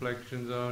reflections are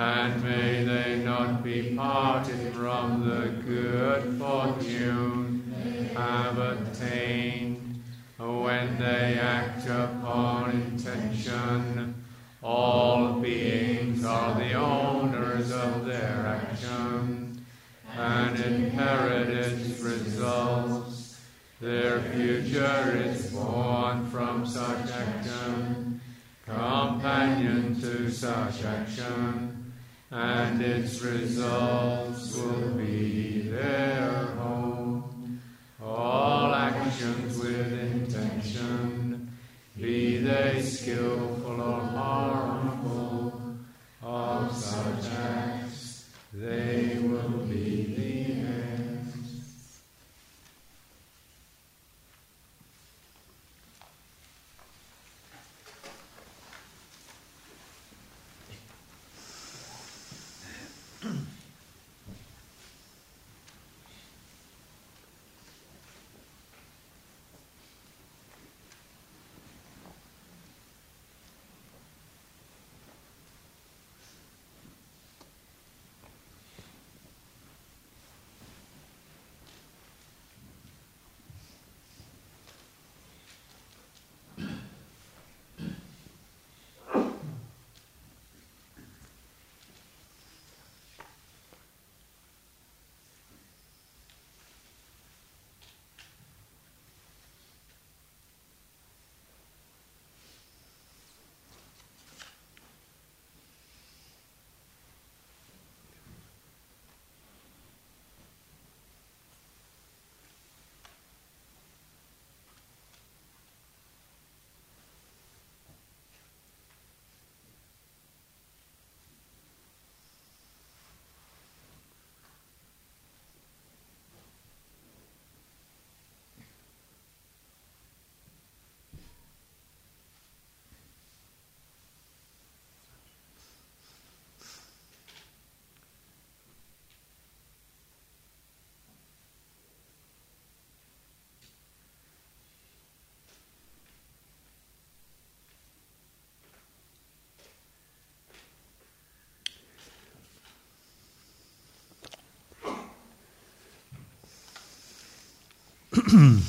and may they not be parted from the good fortune have attained when they act upon intention. All beings are the owners of their action and inherited results. Their future is born from such action, companion to such action and its results will be their home. All actions with intention, be they skillful or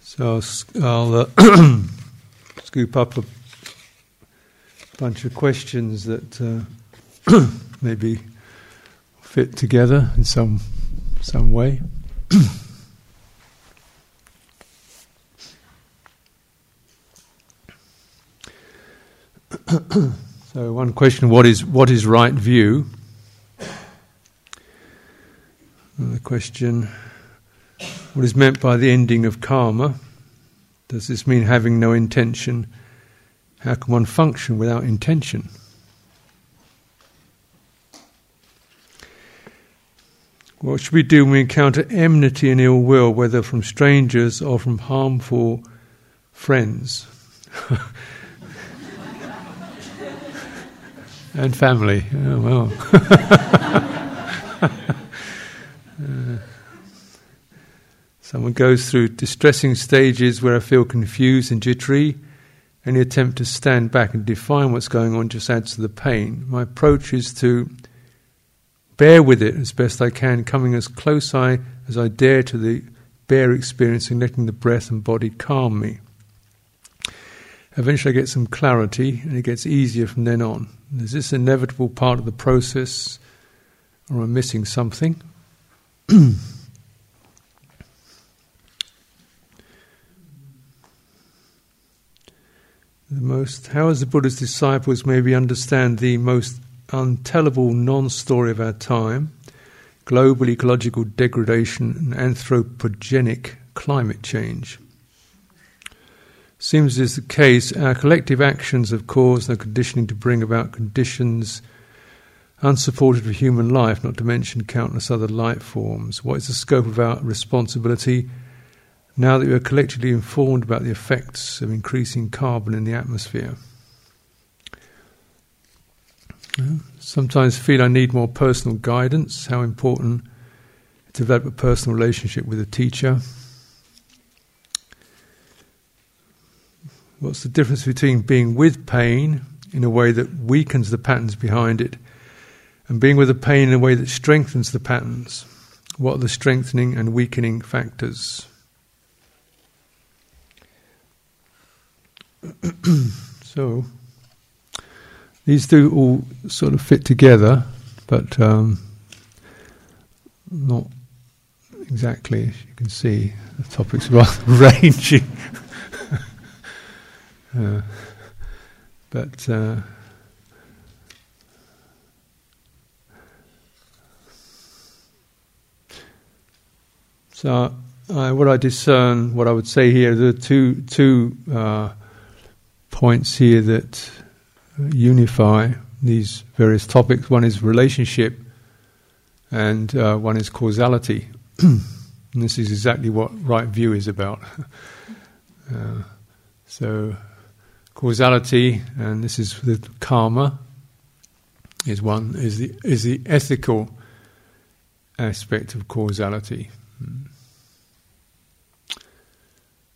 so I'll, uh, scoop up a bunch of questions that uh, maybe fit together in some some way. so one question: What is what is right view? Another question: What is meant by the ending of karma? Does this mean having no intention? How can one function without intention? What should we do when we encounter enmity and ill will, whether from strangers or from harmful friends? and family. Oh, well. someone goes through distressing stages where I feel confused and jittery. Any attempt to stand back and define what's going on just adds to the pain. My approach is to bear with it as best I can, coming as close I, as I dare to the bare experience and letting the breath and body calm me. Eventually, I get some clarity and it gets easier from then on. Is this inevitable part of the process, or am I missing something? the most, how as the Buddha's disciples maybe understand the most untellable non-story of our time, global ecological degradation and anthropogenic climate change. Seems is the case, our collective actions have caused the conditioning to bring about conditions unsupported for human life, not to mention countless other life forms. What is the scope of our responsibility now that we are collectively informed about the effects of increasing carbon in the atmosphere? Sometimes feel I need more personal guidance, how important to develop a personal relationship with a teacher What's the difference between being with pain in a way that weakens the patterns behind it and being with the pain in a way that strengthens the patterns? What are the strengthening and weakening factors? so, these do all sort of fit together, but um, not exactly, as you can see. The topic's are rather ranging. Uh, but uh, so, uh, what I discern, what I would say here, there are two two uh, points here that unify these various topics. One is relationship, and uh, one is causality. and this is exactly what right view is about. Uh, so causality, and this is the karma, is one is the is the ethical aspect of causality. Hmm.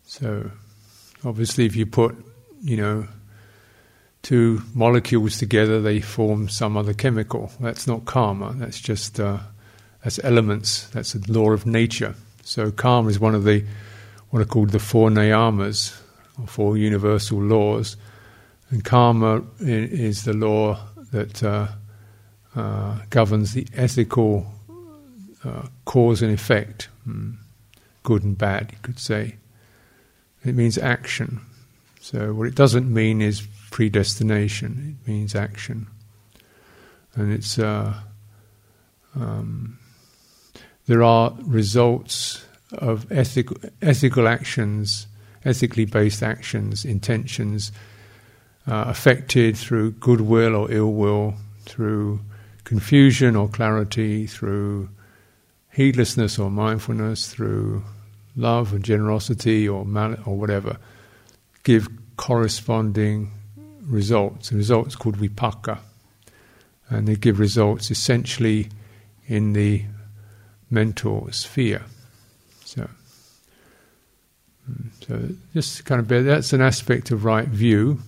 So, obviously, if you put, you know, two molecules together, they form some other chemical. That's not karma. That's just uh, that's elements. That's a law of nature. So, karma is one of the what are called the four niyamas, or four universal laws. And karma is the law that uh, uh, governs the ethical uh, cause and effect, mm. good and bad, you could say. It means action. So, what it doesn't mean is predestination, it means action. And it's. Uh, um, there are results of ethical, ethical actions ethically based actions, intentions, uh, affected through goodwill or ill will, through confusion or clarity, through heedlessness or mindfulness, through love and generosity or mal- or whatever, give corresponding results. The results called vipaka, and they give results essentially in the mental sphere. So. So just kind of that's an aspect of right view,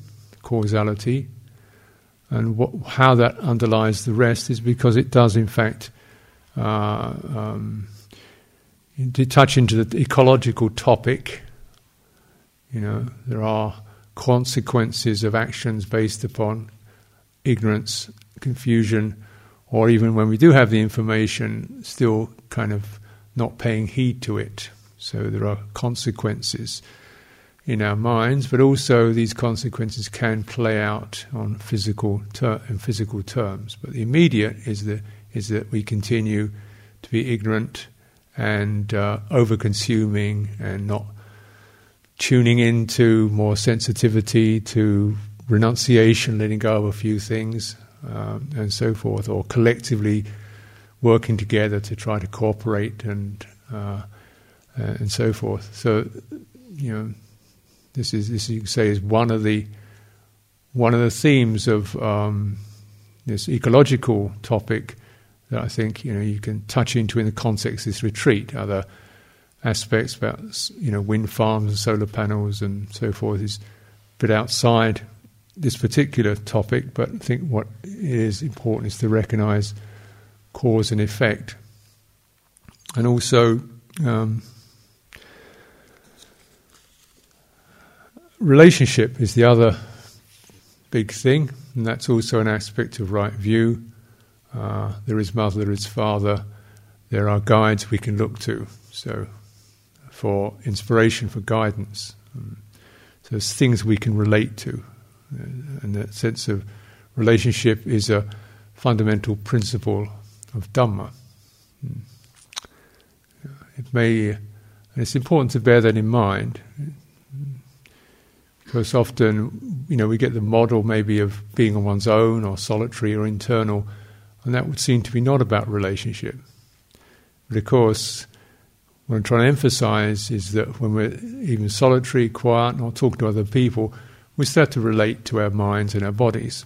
causality, and what, how that underlies the rest is because it does in fact uh, um, to touch into the ecological topic. You know, there are consequences of actions based upon ignorance, confusion, or even when we do have the information, still kind of not paying heed to it. So there are consequences in our minds, but also these consequences can play out on physical ter- in physical terms. But the immediate is the is that we continue to be ignorant and uh, over consuming and not tuning into more sensitivity to renunciation, letting go of a few things, um, and so forth, or collectively working together to try to cooperate and uh, uh, and so forth. So, you know, this is this you could say is one of the one of the themes of um, this ecological topic that I think you know you can touch into in the context of this retreat. Other aspects about you know wind farms and solar panels and so forth is a bit outside this particular topic, but I think what is important is to recognise cause and effect, and also. Um, relationship is the other big thing, and that's also an aspect of right view. Uh, there is mother, there is father, there are guides we can look to. So, for inspiration, for guidance. Um, so, there's things we can relate to. Uh, and that sense of relationship is a fundamental principle of Dhamma. Hmm. It may, and it's important to bear that in mind, because often, you know, we get the model maybe of being on one's own or solitary or internal, and that would seem to be not about relationship. But of course, what I'm trying to emphasize is that when we're even solitary, quiet, not talking to other people, we start to relate to our minds and our bodies.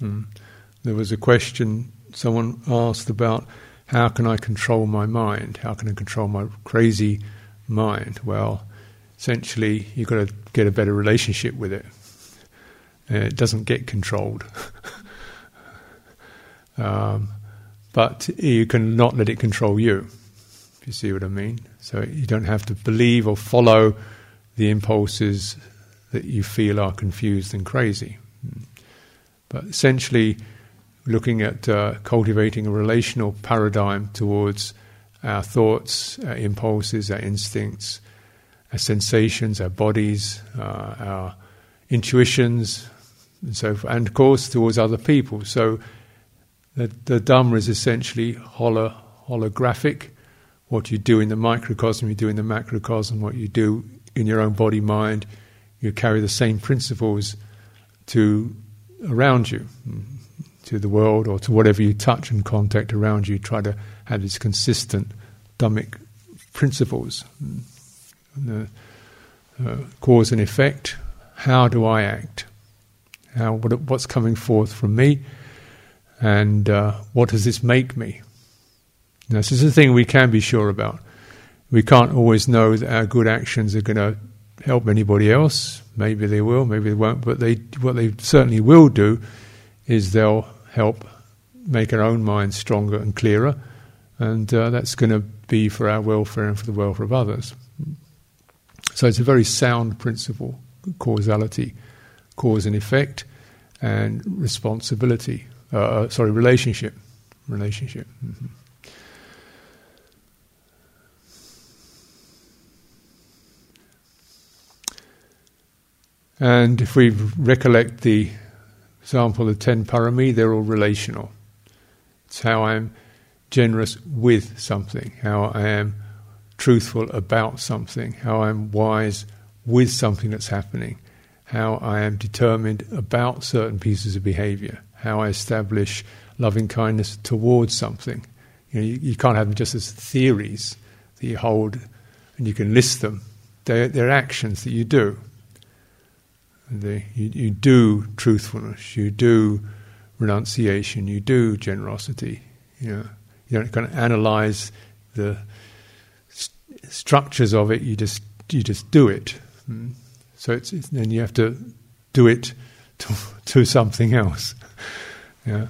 Mm. There was a question someone asked about how can I control my mind? How can I control my crazy mind? Well, essentially, you've got to get a better relationship with it. it doesn't get controlled. um, but you can not let it control you, you see what I mean. So you don't have to believe or follow the impulses that you feel are confused and crazy. But essentially, looking at uh, cultivating a relational paradigm towards our thoughts, our impulses, our instincts, our sensations, our bodies, uh, our intuitions, and so forth, and of course towards other people. So the, the Dhamma is essentially holo, holographic. What you do in the microcosm, you do in the macrocosm. What you do in your own body, mind, you carry the same principles to around you, to the world, or to whatever you touch and contact around you. Try to have these consistent Dhammic principles. The uh, cause and effect. How do I act? How, what, what's coming forth from me? And uh, what does this make me? Now, this is the thing we can be sure about. We can't always know that our good actions are going to help anybody else. Maybe they will, maybe they won't. But they, what they certainly will do is they'll help make our own minds stronger and clearer, and uh, that's going to be for our welfare and for the welfare of others. So it's a very sound principle causality, cause and effect, and responsibility. Uh, uh sorry, relationship. Relationship. Mm-hmm. And if we recollect the example of ten parami, they're all relational. It's how I'm generous with something, how I am truthful about something, how I'm wise with something that's happening, how I am determined about certain pieces of behavior, how I establish loving kindness towards something. You, know, you, you can't have them just as theories that you hold and you can list them. They're, they're actions that you do. They, you, you do truthfulness, you do renunciation, you do generosity. You know, you don't kind of analyze the structures of it. You just you just do it. Mm. So it's, it's, then you have to do it to, to something else. yeah.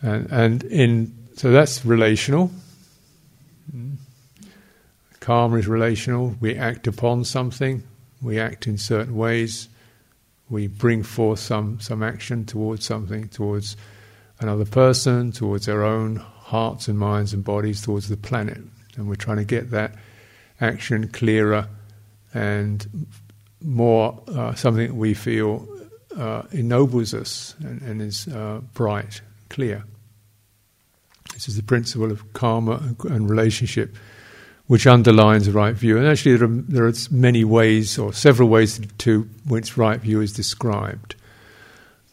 And, and in so that's relational. Karma is relational. We act upon something. We act in certain ways. We bring forth some some action towards something, towards another person, towards our own hearts and minds and bodies, towards the planet. And we're trying to get that action clearer and more uh, something that we feel uh, ennobles us and, and is uh, bright, clear. This is the principle of karma and relationship, which underlines the right view. And actually, there are, there are many ways, or several ways, to which right view is described.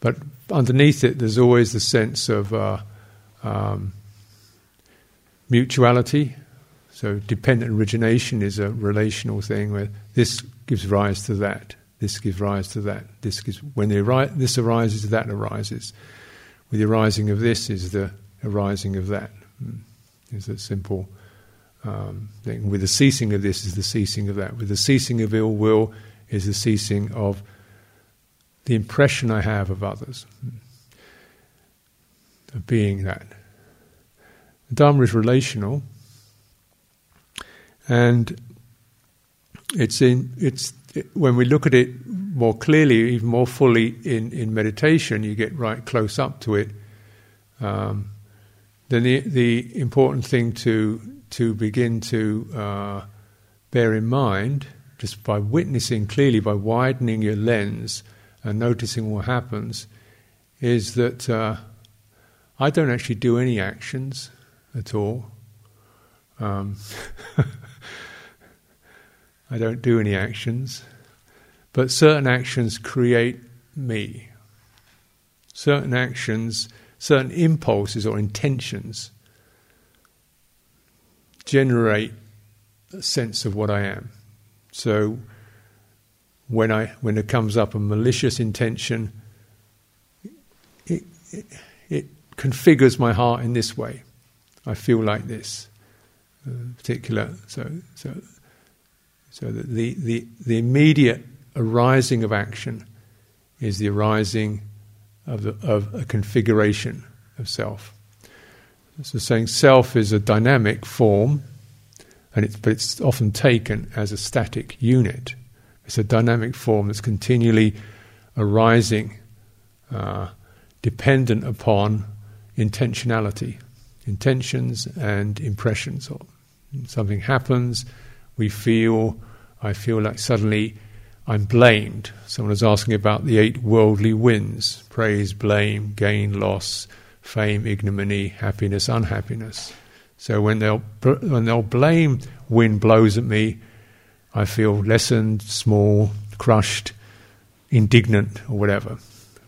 But underneath it, there's always the sense of uh, um, mutuality. So, dependent origination is a relational thing where this gives rise to that. This gives rise to that. This gives when the, this arises, that arises. With the arising of this is the arising of that. Hmm. A simple um. With the ceasing of this is the ceasing of that. With the ceasing of ill will is the ceasing of the impression I have of others, hmm. of being that. Dharma is relational, and it's in it's it, when we look at it more clearly, even more fully in, in meditation, you get right close up to it. Um, then the the important thing to to begin to uh, bear in mind, just by witnessing clearly, by widening your lens and noticing what happens, is that uh, I don't actually do any actions at all. Um, I don't do any actions, but certain actions create me. Certain actions, certain impulses or intentions generate a sense of what I am. So when I when it comes up a malicious intention, it, it, it configures my heart in this way. I feel like this, uh, particular. So so so the, the, the immediate arising of action is the arising of, the, of a configuration of self. So saying self is a dynamic form, and it's, but it's often taken as a static unit. It's a dynamic form that's continually arising, uh, dependent upon intentionality, intentions and impressions. Something happens, we feel, I feel like suddenly I'm blamed. Someone was asking about the eight worldly winds praise, blame, gain, loss, fame, ignominy, happiness, unhappiness. So when they'll, when they'll blame wind blows at me, I feel lessened, small, crushed, indignant, or whatever.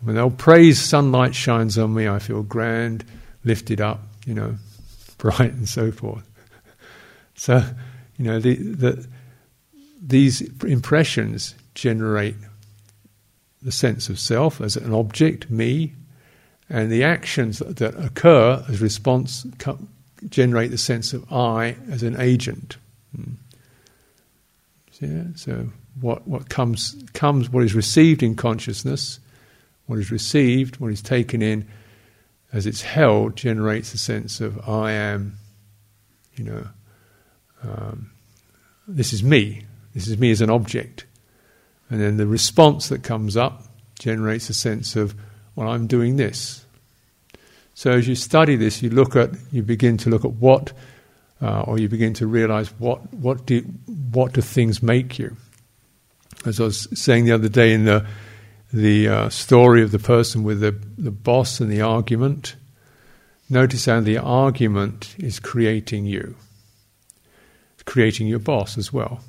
When they'll praise sunlight shines on me, I feel grand, lifted up, you know, bright, and so forth. So you know, the, the, these impressions generate the sense of self as an object, me, and the actions that, occur as response generate the sense of I as an agent. Hmm. Yeah, so what, what comes comes what is received in consciousness, what is received, what is taken in as it's held generates a sense of I am, you know, um, this is me. This is me as an object. And then the response that comes up generates a sense of, well, I'm doing this. So as you study this, you look at, you begin to look at what, uh, or you begin to realize what, what do, what do things make you? As I was saying the other day in the, the uh, story of the person with the, the boss and the argument, notice how the argument is creating you creating your boss as well.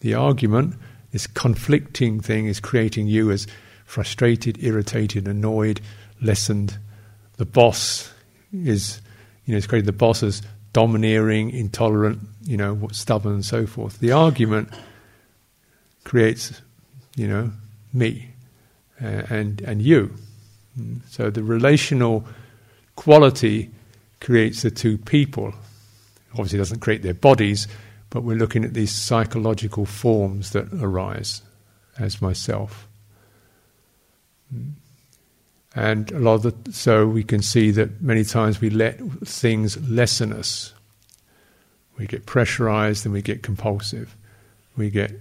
The argument, this conflicting thing, is creating you as frustrated, irritated, annoyed, lessened. The boss is, you know, it's created the boss as domineering, intolerant, you know, stubborn, and so forth. The argument creates, you know, me uh, and and you. So the relational quality creates the two people. Obviously, it doesn't create their bodies, but we're looking at these psychological forms that arise as myself. And a lot of the, so we can see that many times we let things lessen us. We get pressurized and we get compulsive. We get,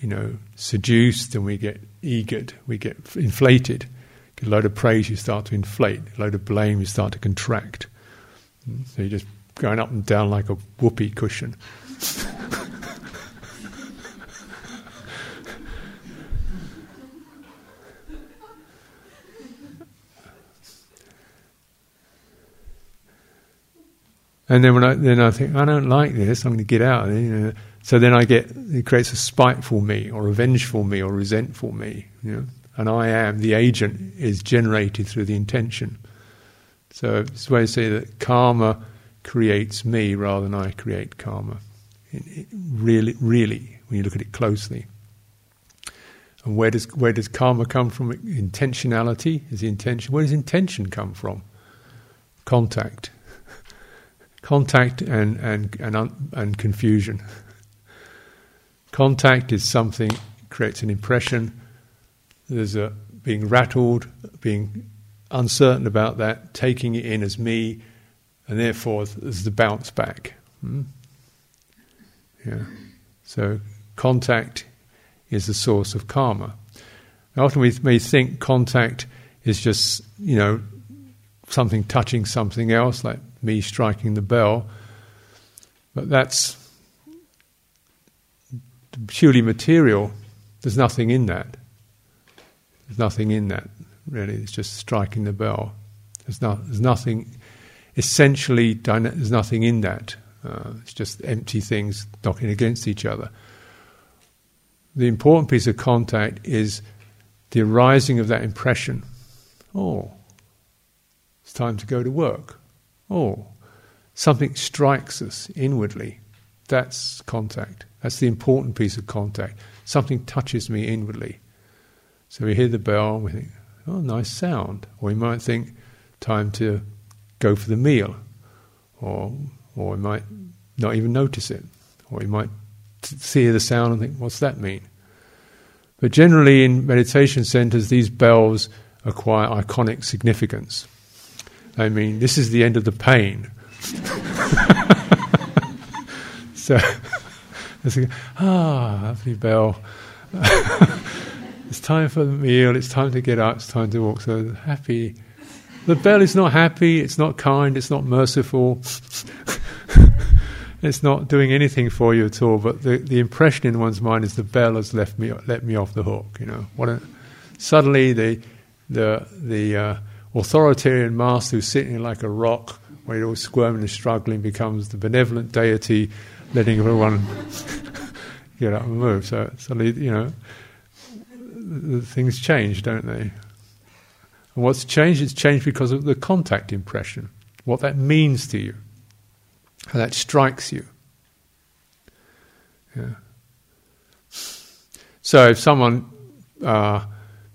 you know, seduced and we get eagered. We get inflated. Get a load of praise, you start to inflate. A load of blame, you start to contract. Mm. So you're just going up and down like a whoopee cushion. And then when I then I think I don't like this, I'm going to get out. You know. So then I get it creates a spiteful me, or a vengeful me, or resentful me. You know? And I am the agent is generated through the intention. So it's a way to say that karma creates me rather than I create karma. It, it really, really, when you look at it closely. And where does where does karma come from? Intentionality is the intention. Where does intention come from? Contact contact and, and, and, and confusion. Contact is something, creates an impression. There's a being rattled, being uncertain about that, taking it in as me, and therefore there's the bounce back. Hmm? Yeah. So contact is the source of karma. often we may think contact is just, you know, something touching something else, like me striking the bell. But that's purely material. There's nothing in that. There's nothing in that, really. It's just striking the bell. There's, not, there's nothing, essentially, there's nothing in that. Uh, it's just empty things knocking against each other. The important piece of contact is the arising of that impression. Oh, it's time to go to work. Oh, something strikes us inwardly. That's contact. That's the important piece of contact. Something touches me inwardly. So we hear the bell, we think, oh, nice sound. Or we might think, time to go for the meal. Or, or we might not even notice it. Or we might hear the sound and think, what's that mean? But generally, in meditation centers, these bells acquire iconic significance. I mean, this is the end of the pain. so, ah, lovely bell. it's time for the meal, it's time to get up, it's time to walk. So happy. The bell is not happy, it's not kind, it's not merciful. it's not doing anything for you at all, but the, the impression in one's mind is the bell has left me let me off the hook, you know. What a, suddenly the the the uh, authoritarian master who's sitting like a rock, where you're all squirming and struggling, becomes the benevolent deity, letting everyone get up and move. So suddenly, you know, things change, don't they? And what's changed? It's changed because of the contact impression, what that means to you, how that strikes you. Yeah. So if someone uh,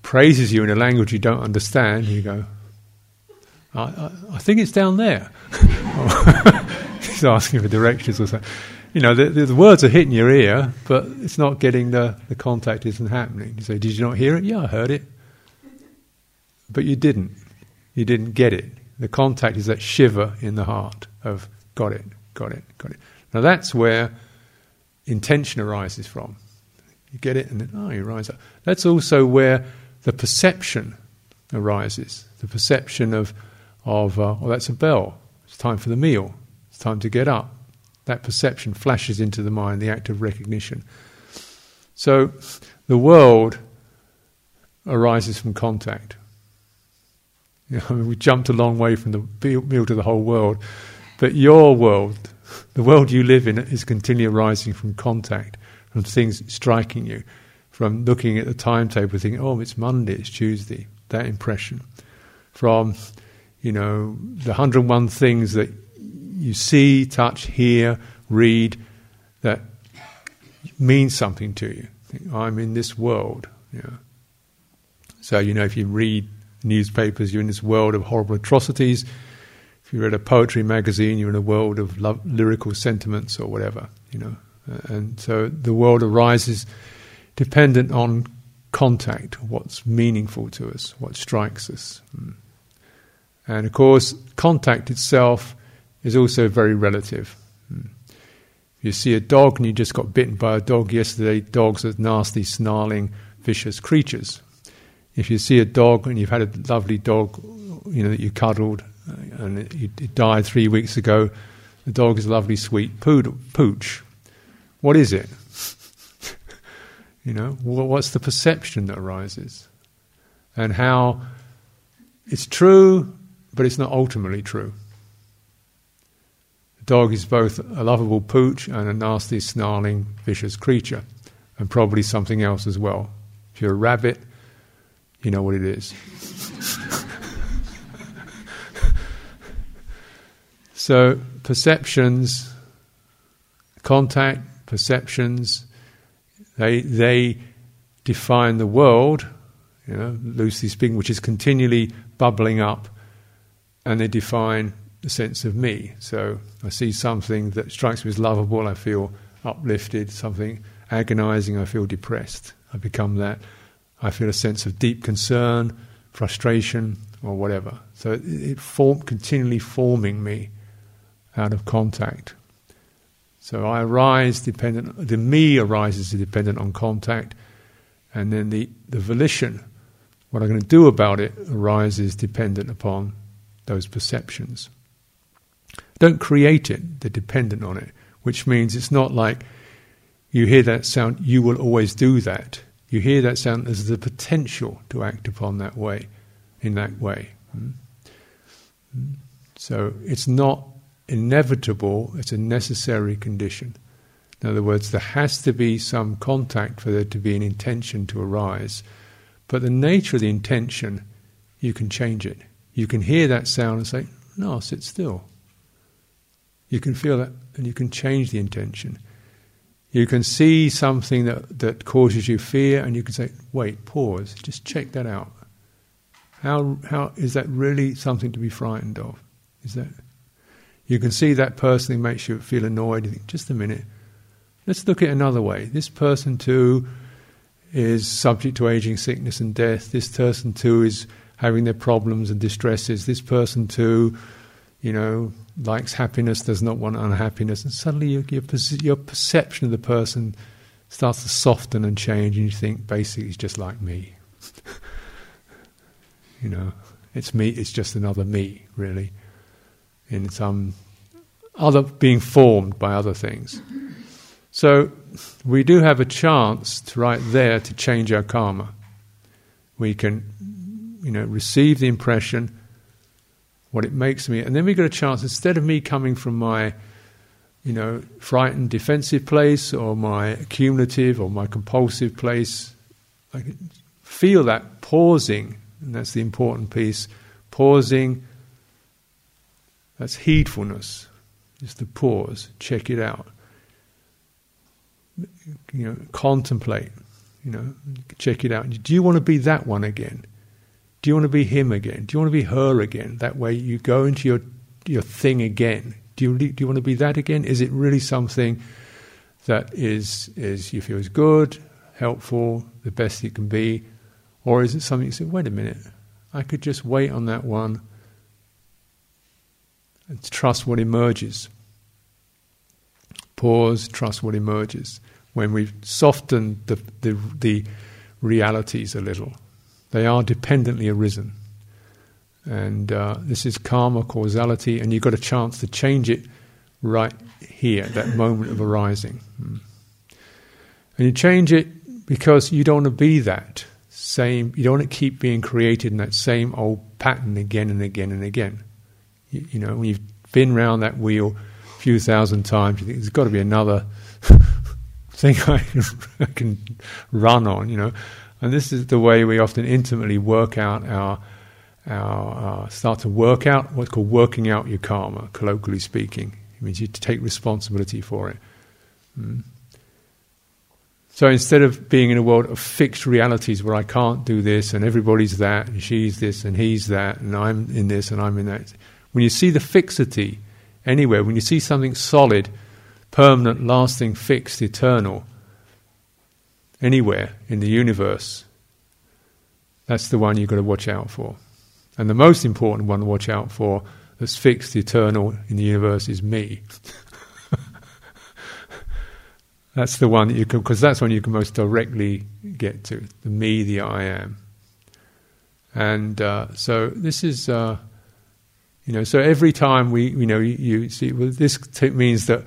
praises you in a language you don't understand, you go, I, I, think it's down there. He's asking for directions or something. You know, the, the, the, words are hitting your ear, but it's not getting the, the contact isn't happening. You say, Did you not hear it? Yeah, I heard it. But you didn't. You didn't get it. The contact is that shiver in the heart of got it, got it, got it. Now that's where intention arises from. You get it, and then, oh, you rise up. That's also where the perception arises. The perception of of, uh, oh, that's a bell, it's time for the meal, it's time to get up. That perception flashes into the mind, the act of recognition. So the world arises from contact. You know, we jumped a long way from the meal to the whole world, but your world, the world you live in, is continually arising from contact, from things striking you, from looking at the timetable, thinking, "Oh, it's Monday, it's Tuesday." That impression, from you know, the 101 things that you see, touch, hear, read that mean something to you. I'm in this world. You know. So, you know, if you read newspapers, you're in this world of horrible atrocities. If you read a poetry magazine, you're in a world of love, lyrical sentiments or whatever, you know. And so the world arises dependent on contact, what's meaningful to us, what strikes us. Mm. And of course, contact itself is also very relative. Mm. You see a dog and you just got bitten by a dog yesterday, dogs are nasty, snarling, vicious creatures. If you see a dog and you've had a lovely dog, you know, that you cuddled uh, and it, it died three weeks ago, the dog is a lovely, sweet poodle, pooch. What is it? you know, what's the perception that arises? And how it's true, but it's not ultimately true. The dog is both a lovable pooch and a nasty, snarling, vicious creature, and probably something else as well. If you're a rabbit, you know what it is. so, perceptions, contact, perceptions, they, they define the world, you know, loosely speaking, which is continually bubbling up, and they define the sense of me. So I see something that strikes me as lovable, I feel uplifted, something agonizing, I feel depressed. I become that. I feel a sense of deep concern, frustration, or whatever. So it, it form, continually forming me out of contact. So I arise dependent, the me arises dependent on contact, and then the, the volition, what I'm going to do about it, arises dependent upon those perceptions. Don't create it, they're dependent on it, which means it's not like you hear that sound, you will always do that. You hear that sound, there's the potential to act upon that way, in that way. Hmm? Hmm? So it's not inevitable, it's a necessary condition. In other words, there has to be some contact for there to be an intention to arise. But the nature of the intention, you can change it. You can hear that sound and say, No, sit still. You can feel that and you can change the intention. You can see something that, that causes you fear and you can say, Wait, pause, just check that out. How, how is that really something to be frightened of? Is that you can see that person who makes you feel annoyed. You think, just a minute. Let's look at another way. This person too is subject to aging, sickness, and death. This person too is having their problems and distresses. This person too, you know, likes happiness, does not want unhappiness. And suddenly your, your, your perception of the person starts to soften and change, and you think, basically, it's just like me. you know, it's me, it's just another me, really in some um, other being formed by other things. So we do have a chance to right there to change our karma. We can, you know, receive the impression, what it makes me, and then we get a chance instead of me coming from my, you know, frightened defensive place or my accumulative or my compulsive place, I can feel that pausing, and that's the important piece, pausing that's heedfulness. Just to pause, check it out. You know, contemplate. You know, check it out. Do you want to be that one again? Do you want to be him again? Do you want to be her again? That way, you go into your your thing again. Do you do you want to be that again? Is it really something that is is you feel is good, helpful, the best it can be, or is it something you say, wait a minute, I could just wait on that one and trust what emerges. Pause, trust what emerges. When we've softened the, the, the realities a little, they are dependently arisen. And uh, this is karma, causality, and you've got a chance to change it right here, that moment of arising. Mm. And you change it because you don't want to be that same, you don't want to keep being created in that same old pattern again and again and again. You, you know, when you've been round that wheel a few thousand times, you think there's got to be another thing I can run on, you know. And this is the way we often intimately work out our, our uh, start to work out what's called working out your karma, colloquially speaking. It means you take responsibility for it. Mm. So instead of being in a world of fixed realities where I can't do this and everybody's that and she's this and he's that and I'm in this and I'm in that, when you see the fixity anywhere, when you see something solid, permanent, lasting, fixed, eternal, anywhere in the universe, That's the one you've got to watch out for. And the most important one to watch out for that's fixed, eternal in the universe is me. that's the one that you can, because that's one you can most directly get to the me, the I am. And uh, so this is, uh, you know, so every time we, you know, you, you see, well, this t- means that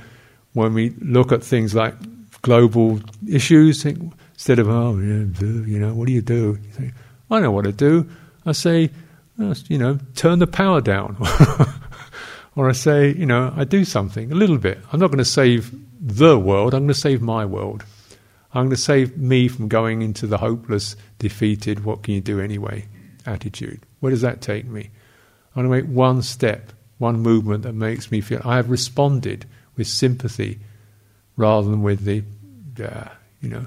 when we look at things like global issues, think, instead of, oh, you know, what do you do? You think, I know what to do. I say, you know, turn the power down. or I say, you know, I do something a little bit. I'm not going to save the world, I'm going to save my world. I'm going to save me from going into the hopeless, defeated, what can you do anyway attitude. Where does that take me? I'm going to make one step, one movement that makes me feel I have responded with sympathy rather than with the, uh, you know.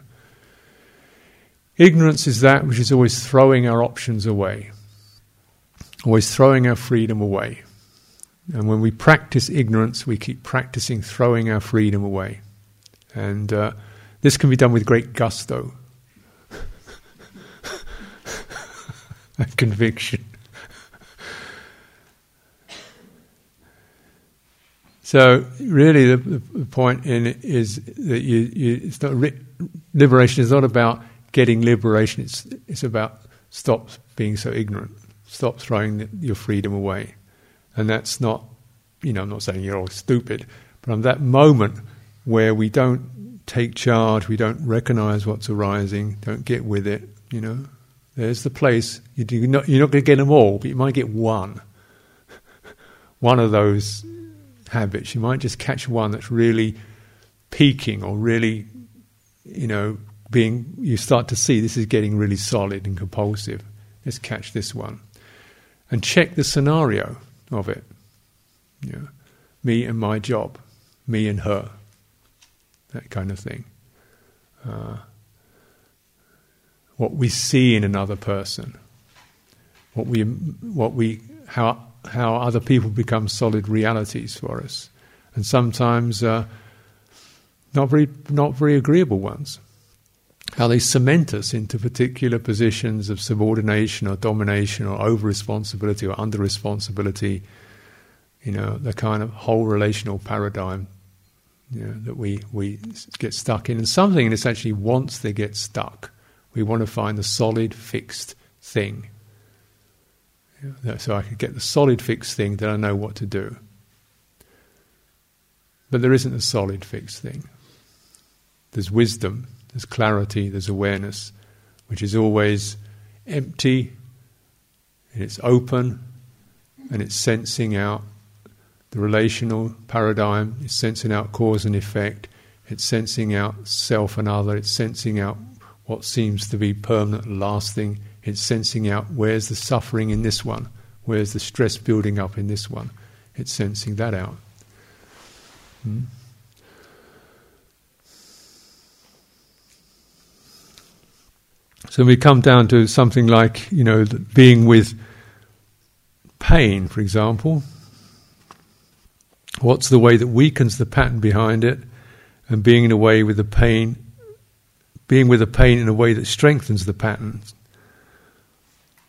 Ignorance is that which is always throwing our options away always throwing our freedom away. And when we practice ignorance, we keep practicing throwing our freedom away. And uh, this can be done with great gusto and conviction. So, really, the, the, point in it is that you, you, it's not liberation is not about getting liberation. It's it's about stop being so ignorant. Stop throwing the, your freedom away. And that's not, you know, I'm not saying you're all stupid, but on that moment where we don't take charge, we don't recognize what's arising, don't get with it, you know, there's the place. You're not, you're not going to get them all, but you might get one. one of those habits. You might just catch one that's really peaking or really, you know, being, you start to see this is getting really solid and compulsive. Let's catch this one. And check the scenario of it. Me and my job, me and her, that kind of thing. Uh, what we see in another person, what we, what we, how, how other people become solid realities for us, and sometimes uh, not very, not very agreeable ones how they cement us into particular positions of subordination or domination or over responsibility or under responsibility. You know, the kind of whole relational paradigm you know, that we, we get stuck in. And something in us actually wants to get stuck. We want to find the solid, fixed thing. so I can get the solid, fixed thing, that I know what to do. But there isn't a solid, fixed thing. There's wisdom there's clarity, there's awareness, which is always empty, and it's open, and it's sensing out the relational paradigm, it's sensing out cause and effect, it's sensing out self and other, it's sensing out what seems to be permanent and lasting, it's sensing out where's the suffering in this one, where's the stress building up in this one, it's sensing that out. Hmm? So we come down to something like, you know, being with pain, for example. What's the way that weakens the pattern behind it, and being in a way with the pain, being with the pain in a way that strengthens the pattern.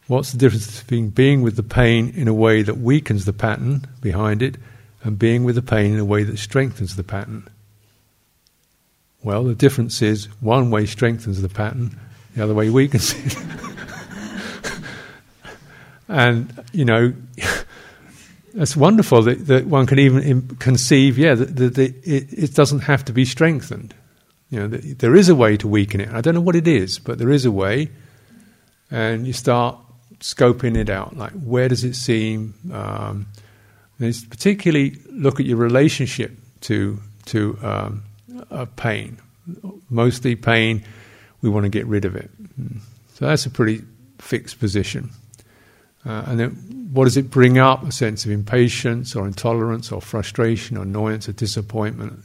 What's the difference between being with the pain in a way that weakens the pattern behind it, and being with the pain in a way that strengthens the pattern? Well, the difference is one way strengthens the pattern, the other way we can see it. and, you know, it's wonderful that, that one can even conceive, yeah, that, that, that it, it, doesn't have to be strengthened. You know, there is a way to weaken it. I don't know what it is, but there is a way. And you start scoping it out. Like, where does it seem? Um, particularly look at your relationship to to um, pain. Mostly pain we want to get rid of it. So that's a pretty fixed position. Uh, and then what does it bring up? A sense of impatience or intolerance or frustration or annoyance or disappointment.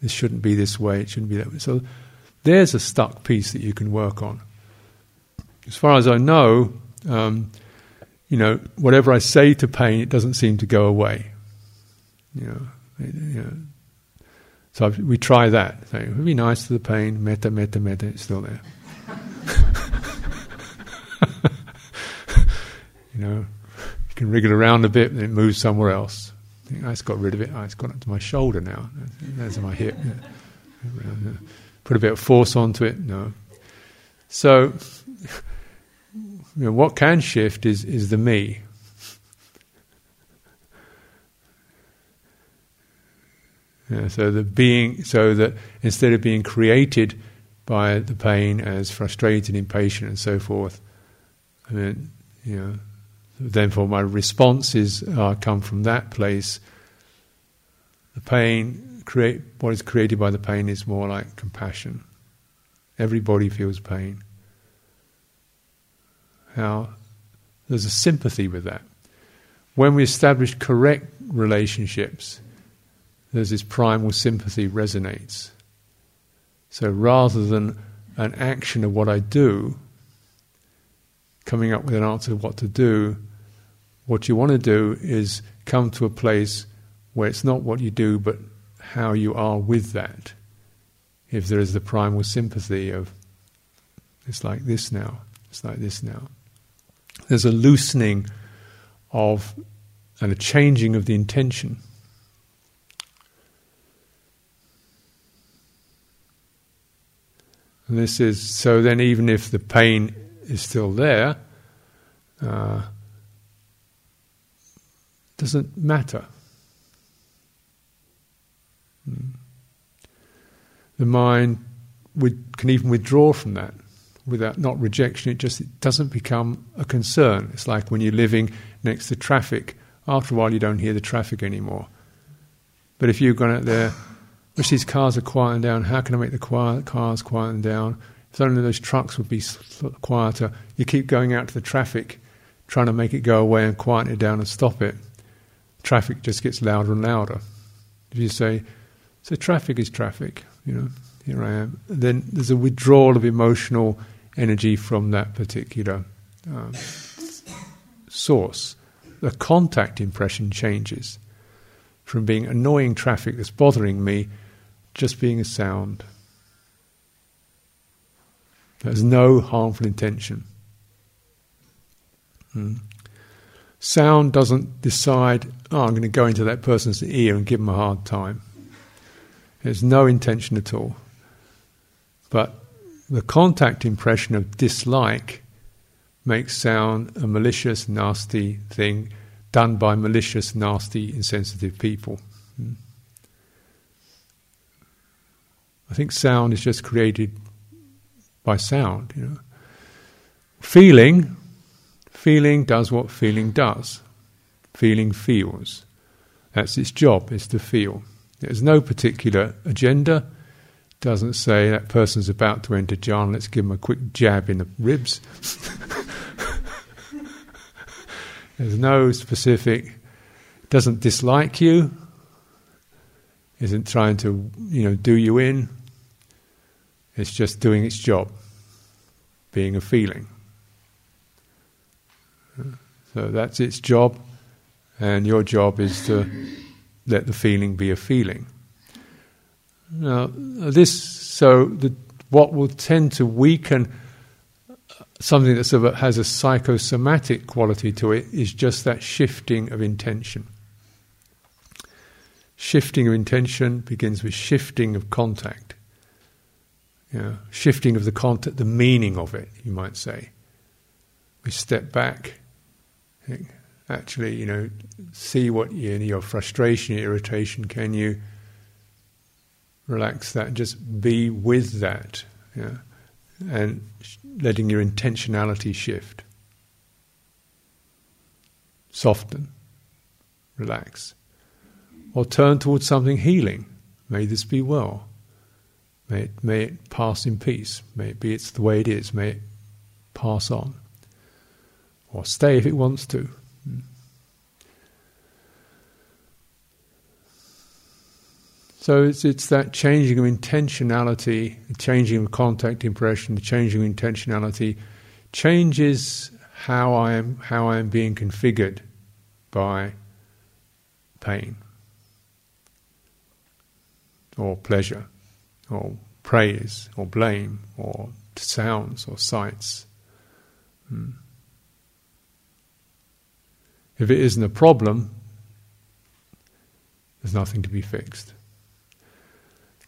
This shouldn't be this way, it shouldn't be that way. So there's a stuck piece that you can work on. As far as I know, um, you know, whatever I say to pain, it doesn't seem to go away. You know, you know so we try that. So be nice to the pain, metta, metta, metta, it's still there. You know, you can wriggle around a bit, and it moves somewhere else. Think, oh, it's got rid of it. It's gone up to my shoulder now. There's my hip. Put a bit of force onto it. No. So, you know, what can shift is is the me. Yeah, so the being, so that instead of being created by the pain as frustrated, impatient, and so forth, I mean, you know, therefore my responses come from that place. The pain, create what is created by the pain is more like compassion. Everybody feels pain. How there's a sympathy with that. When we establish correct relationships, there's this primal sympathy resonates. So rather than an action of what I do, coming up with an answer of what to do, what you want to do is come to a place where it's not what you do, but how you are with that. If there is the primal sympathy of, it's like this now, it's like this now. There's a loosening of and a changing of the intention. And this is so. Then, even if the pain is still there, uh, doesn't matter. Hmm. The mind would, can even withdraw from that without not rejection. It just it doesn't become a concern. It's like when you're living next to traffic. After a while, you don't hear the traffic anymore. But if you've gone out there wish these cars are quieting down. How can I make the quiet, cars quieting down? If only those trucks would be quieter. You keep going out to the traffic, trying to make it go away and quiet it down and stop it. Traffic just gets louder and louder. If you say, so traffic is traffic, you know, here I am, then there's a withdrawal of emotional energy from that particular um, source. The contact impression changes from being annoying traffic that's bothering me just being a sound. There's no harmful intention. Hmm. Sound doesn't decide, oh, I'm going to go into that person's ear and give them a hard time. There's no intention at all. But the contact impression of dislike makes sound a malicious, nasty thing done by malicious, nasty, insensitive people. I think sound is just created by sound. You know, feeling, feeling does what feeling does. Feeling feels. That's its job. Is to feel. There's no particular agenda. Doesn't say that person's about to enter jhana. Let's give them a quick jab in the ribs. There's no specific. Doesn't dislike you. Isn't trying to you know do you in. It's just doing its job, being a feeling. So that's its job, and your job is to let the feeling be a feeling. Now, this so the, what will tend to weaken something that has a psychosomatic quality to it is just that shifting of intention. Shifting of intention begins with shifting of contact. You know, shifting of the content, the meaning of it, you might say. We step back, actually, you know, see what you, your frustration, your irritation, can you relax that just be with that, yeah, and letting your intentionality shift. Soften, relax. Or turn towards something healing. May this be well. May it, may it pass in peace. May it be it's the way it is. May it pass on. Or stay if it wants to. So it's, it's that changing of intentionality, the changing of contact impression, the changing of intentionality changes how I am how I am being configured by pain or pleasure or praise or blame or sounds or sights. Hmm. If it isn't a problem, there's nothing to be fixed.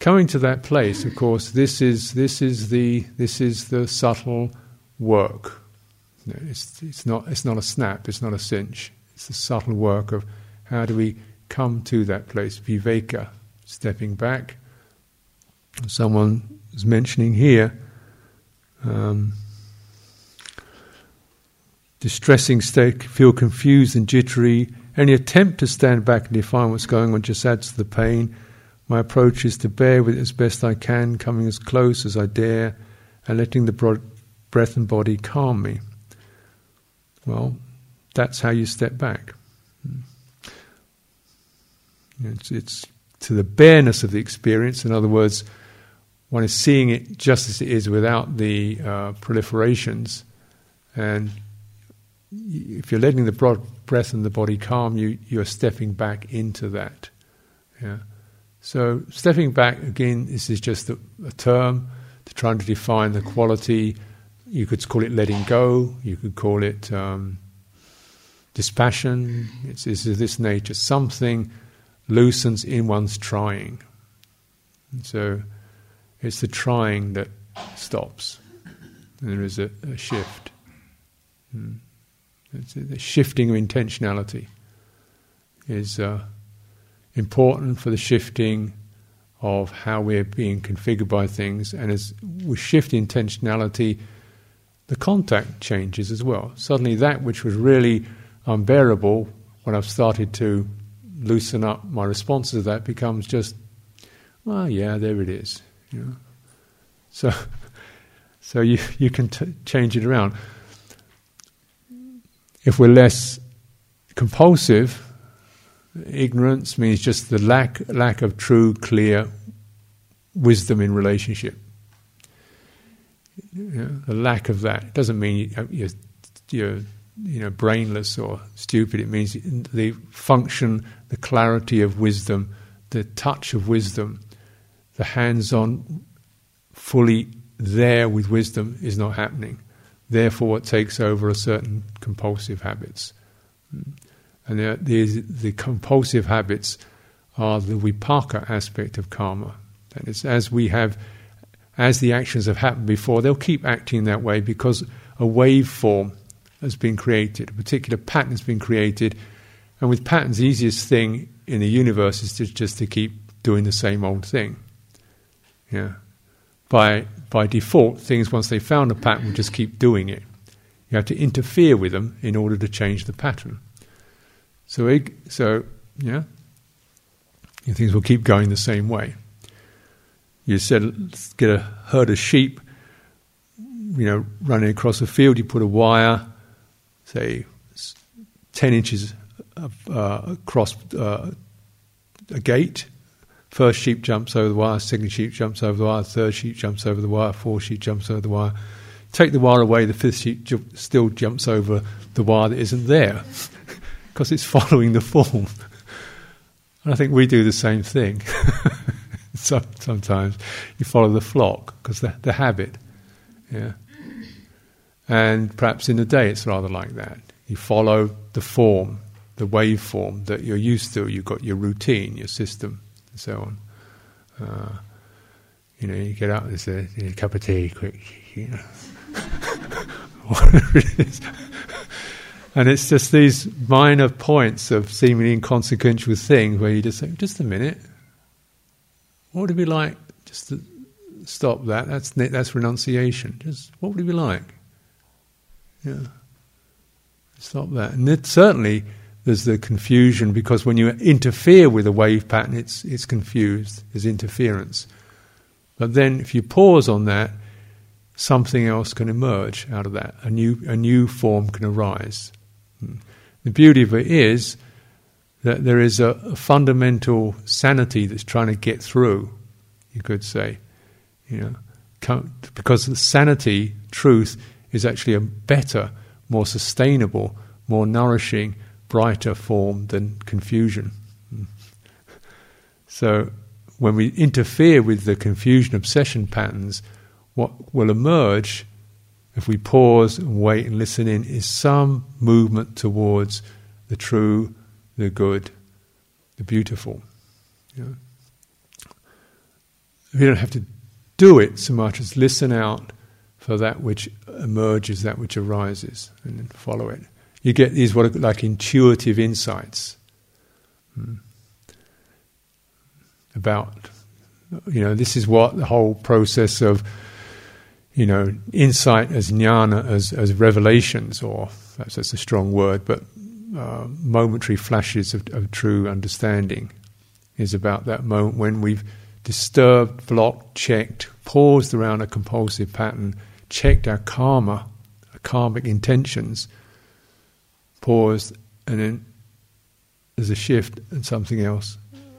Coming to that place, of course, this is this is the this is the subtle work. It's, it's not it's not a snap. It's not a cinch. It's the subtle work of how do we come to that place, viveka, stepping back. Someone is mentioning here. Um, distressing state, feel confused and jittery. Any attempt to stand back and define what's going on just adds to the pain. My approach is to bear with it as best I can, coming as close as I dare, and letting the breath and body calm me. Well, that's how you step back. It's, it's to the bareness of the experience. In other words, one is seeing it just as it is without the uh, proliferations. And if you're letting the breath and the body calm you, you're stepping back into that. Yeah. So stepping back again, this is just a, a term to try to define the quality. You could call it letting go. You could call it um, dispassion. It's, it's this nature. Something loosens in one's trying. And so it's the trying that stops. And there is a, a shift. It's a, the shifting of intentionality is uh, important for the shifting of how we're being configured by things. And as we shift intentionality, the contact changes as well. Suddenly, that which was really unbearable when I've started to loosen up my response to that becomes just, well, yeah, there it is. You know? So, so you, you can t- change it around. If we're less compulsive, ignorance means just the lack, lack of true, clear wisdom in relationship. You know, the lack of that it doesn't mean you're, you're you know, brainless or stupid. It means the function, the clarity of wisdom, the touch of wisdom, the hands-on, fully there with wisdom is not happening. Therefore, it takes over a certain compulsive habits, and the, the, the compulsive habits are the vipaka aspect of karma. That is, as we have, as the actions have happened before, they'll keep acting that way because a wave form has been created, a particular pattern has been created, and with patterns, the easiest thing in the universe is to just to keep doing the same old thing. Yeah. By by default, things once they found a pattern will just keep doing it. You have to interfere with them in order to change the pattern. So, so yeah, things will keep going the same way. You said, get a herd of sheep, you know, running across a field. You put a wire say, 10 inches uh, across uh, a gate. First sheep jumps over the wire, second sheep jumps over the wire, third sheep jumps over the wire, fourth sheep jumps over the wire. Take the wire away, the fifth sheep ju- still jumps over the wire that isn't there because it's following the form. and I think we do the same thing. Sometimes you follow the flock because the, the habit. Yeah. And perhaps in the day it's rather like that. You follow the form, the waveform that you're used to. You've got your routine, your system, and so on. Uh, you know, you get up, there's a, a cup of tea, quick, you know. And it's just these minor points of seemingly inconsequential things where you just say, just a minute, what would it be like just to stop that? That's, that's renunciation. Just what would it be like? Yeah. Stop that. And it, certainly there's the confusion because when you interfere with a wave pattern, it's, it's confused. There's interference. But then if you pause on that, something else can emerge out of that. A new, a new form can arise. Hmm. The beauty of it is that there is a, a fundamental sanity that's trying to get through, you could say. You know, because the sanity, truth, is actually a better, more sustainable, more nourishing, brighter form than confusion. Hmm. So, when we interfere with the confusion obsession patterns, what will emerge if we pause and wait and listen in is some movement towards the true, the good, the beautiful. We don't have to do it so much as listen out for that which emerges, that which arises, and then follow it. You get these what are like intuitive insights hmm, about, you know, this is what the whole process of, you know, insight as jnana, as, as revelations, or that's a strong word, but uh, momentary flashes of, of true understanding is about that moment when we've disturbed, blocked, checked, paused around a compulsive pattern, checked our karma, our karmic intentions, paused, and then there's a shift and something else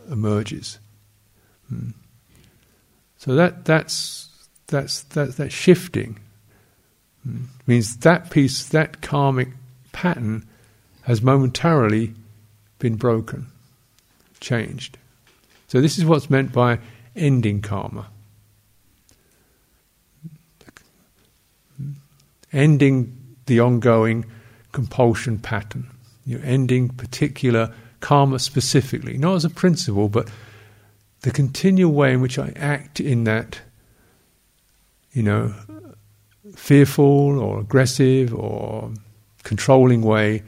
emerges. Hmm. So that that's that's that that shifting hmm. means that piece, that karmic pattern, has momentarily been broken, changed. So this is what's meant by ending karma. Ending the ongoing compulsion pattern. You're ending particular karma specifically, not as a principle, but the continual way in which I act in that, you know, fearful or aggressive or controlling way.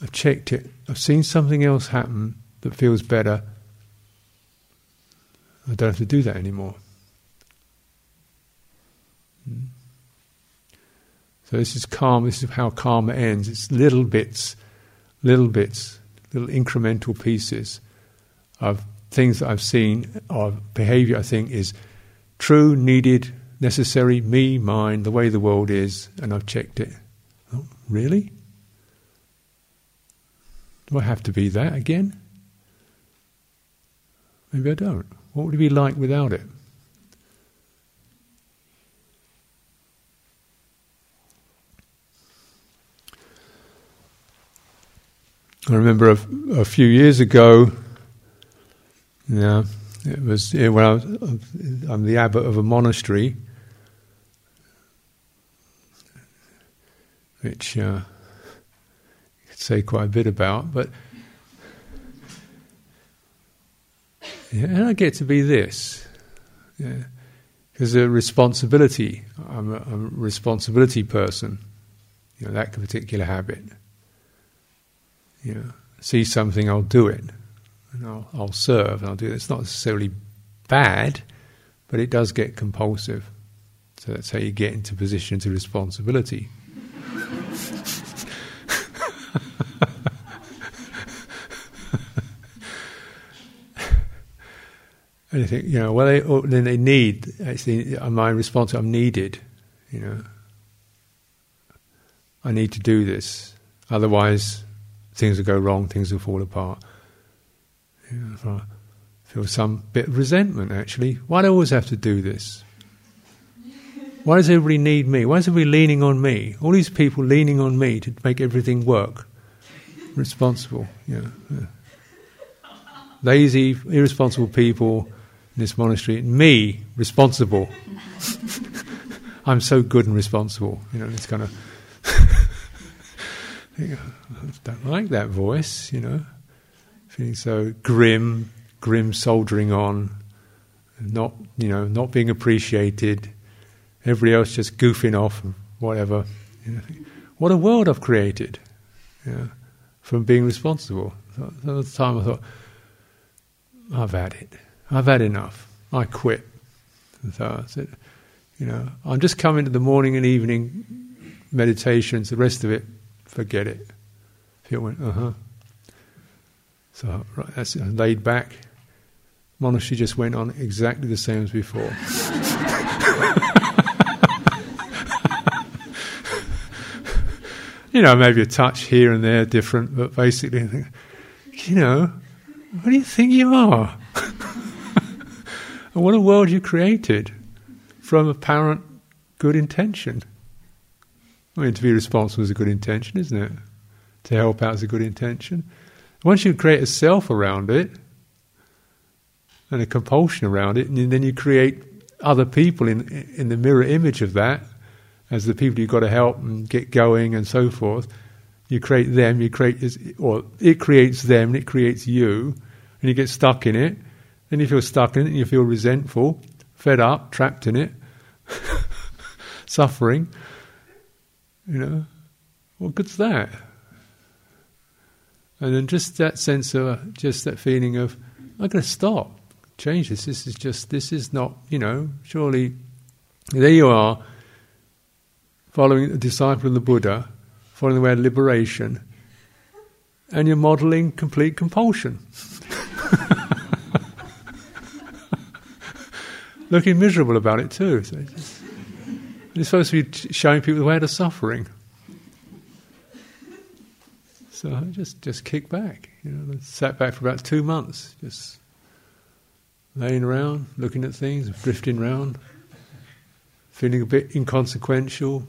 I've checked it. I've seen something else happen that feels better. I don't have to do that anymore. So this is karma. This is how karma ends. It's little bits, little bits, little incremental pieces of things that I've seen, of behavior I think is true, needed, necessary, me, mine, the way the world is, and I've checked it. Oh, really? Do I have to be that again? Maybe I don't. What would it be like without it? I remember a, a few years ago, yeah, it was when I was, I'm the abbot of a monastery, which uh, you could say quite a bit about, but yeah, and I get to be this. Yeah, because a responsibility. I'm a, I'm a responsibility person. You know that particular habit. You know, see something, I'll do it, and I'll, I'll serve, and I'll do it. It's not necessarily bad, but it does get compulsive. So that's how you get into positions of responsibility. and you think, you know, well, they, oh, then they need, actually, my response, I'm needed, you know. I need to do this. Otherwise, things will go wrong, things will fall apart. I feel some bit of resentment actually. Why do I always have to do this? Why does everybody need me? Why is everybody leaning on me? All these people leaning on me to make everything work. Responsible, know, yeah. Lazy, irresponsible people in this monastery. Me, responsible. I'm so good and responsible. You know, it's kind of. I don't like that voice, you know. Feeling so grim, grim soldiering on, not, you know, not being appreciated, everybody else just goofing off, whatever. You know. What a world I've created, you know, from being responsible. So, at the time I thought, I've had it. I've had enough. I quit. And so I said, you know, I'm just coming to the morning and evening meditations, the rest of it forget it. Phil went, uh huh. So right, that's laid back. Monastery just went on exactly the same as before. you know, maybe a touch here and there different, but basically, you know, what do you think you are? and what a world you created from apparent good intention. I mean, to be responsible is a good intention, isn't it? To help out is a good intention. Once you create a self around it and a compulsion around it, and then you create other people in in the mirror image of that as the people you've got to help and get going and so forth. you create them, you create, or it creates them, it creates you, and you get stuck in it. Then you feel stuck in it, and you feel resentful, fed up, trapped in it, suffering. You know, what good's that? And then just that sense of, just that feeling of, I'm going to stop, change this. This is just, this is not, you know, surely, there you are, following a disciple of the Buddha, following the way of liberation, and you're modeling complete compulsion. Looking miserable about it too. So you're supposed to be showing people the way of suffering. So I just just kick back. You know, I sat back for about two months, just laying around, looking at things, drifting around, feeling a bit inconsequential,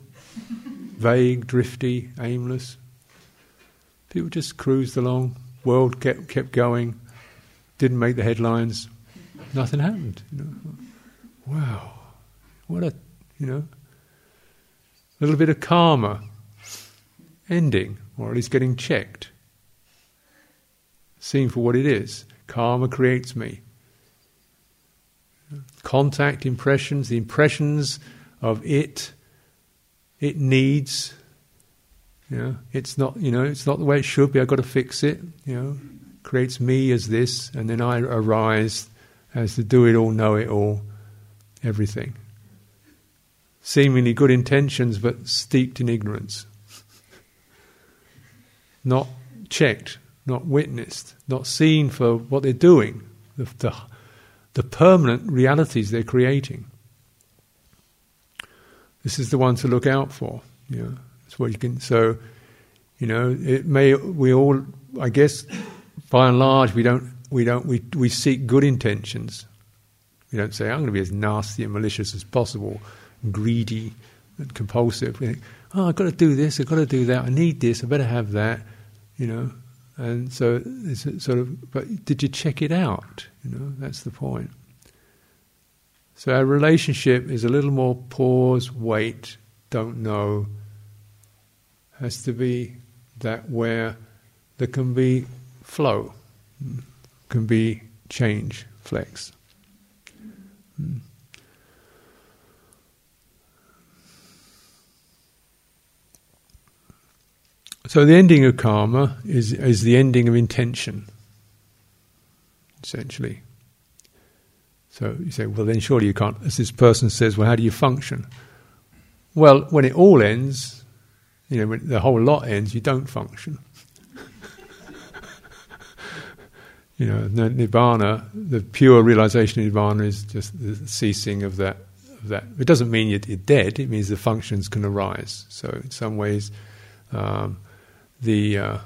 vague, drifty, aimless. People just cruised along. World kept kept going. Didn't make the headlines. Nothing happened. You know. Wow, what a you know, little bit of karma ending or at least getting checked. Seen for what it is. Karma creates me. Contact impressions, the impressions of it, it needs. You know, it's not. You know, it's not the way it should be. I've got to fix it. You know, creates me as this, and then I arise as the do it all, know it all, everything. Seemingly good intentions, but steeped in ignorance not checked, not witnessed, not seen for what they're doing, the, the, the permanent realities they're creating. This is the one to look out for. You know, that's what you can. So, you know, it may we all, I guess, by and large, we don't we don't we we seek good intentions. We don't say I'm going to be as nasty and malicious as possible, greedy and compulsive. We think, oh, I've got to do this, I've got to do that, I need this, I better have that you know. And so it's sort of, but did you check it out? You know, that's the point. So our relationship is a little more pause, wait, don't know. Has to be that where there can be flow, can be change, flex. Mm. So the ending of karma is, is the ending of intention, essentially. So you say, well, then surely you can't. As this person says, well, how do you function? Well, when it all ends, you know, when the whole lot ends, you don't function. you know, nibbana, the pure realization of nibbana is just the ceasing of that. Of that. It doesn't mean you're, dead. It means the functions can arise. So in some ways. Um, the, uh,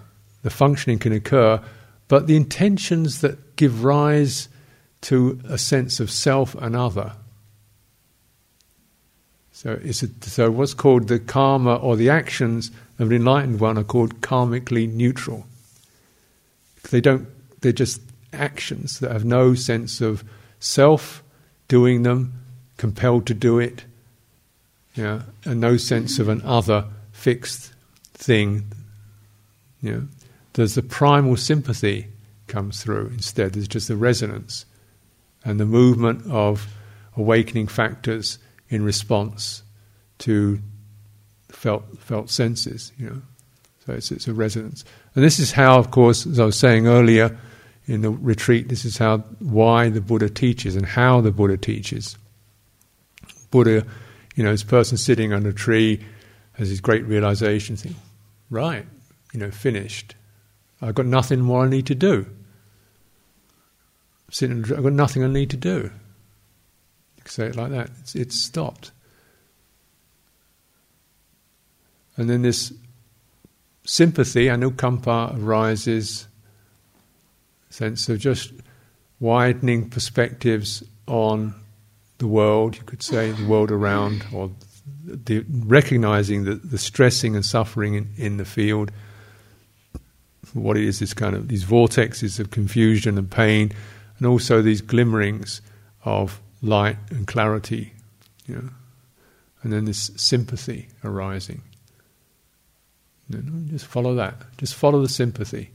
the functioning can occur, but the intentions that give rise to a sense of self and other. So, it's a, so what's called the karma or the actions of an enlightened one are called karmically neutral. They don't. They're just actions that have no sense of self doing them, compelled to do it, yeah, and no sense of an other fixed thing know, there's the primal sympathy comes through instead. There's just the resonance and the movement of awakening factors in response to felt felt senses. You know, so it's it's a resonance, and this is how, of course, as I was saying earlier in the retreat, this is how why the Buddha teaches and how the Buddha teaches. Buddha, you know, this person sitting under a tree has his great realization, think, right, you know, finished. I've got nothing more I need to do. I've got nothing I need to do. You can say it like that. It's, it's stopped. And then this sympathy, anukampa, arises, sense of just widening perspectives on the world, you could say, the world around, or the, recognizing the, the stressing and suffering in, in the field what it is this kind of these vortexes of confusion and pain, and also these glimmerings of light and clarity, you know, and then this sympathy arising. Just follow that. Just follow the sympathy.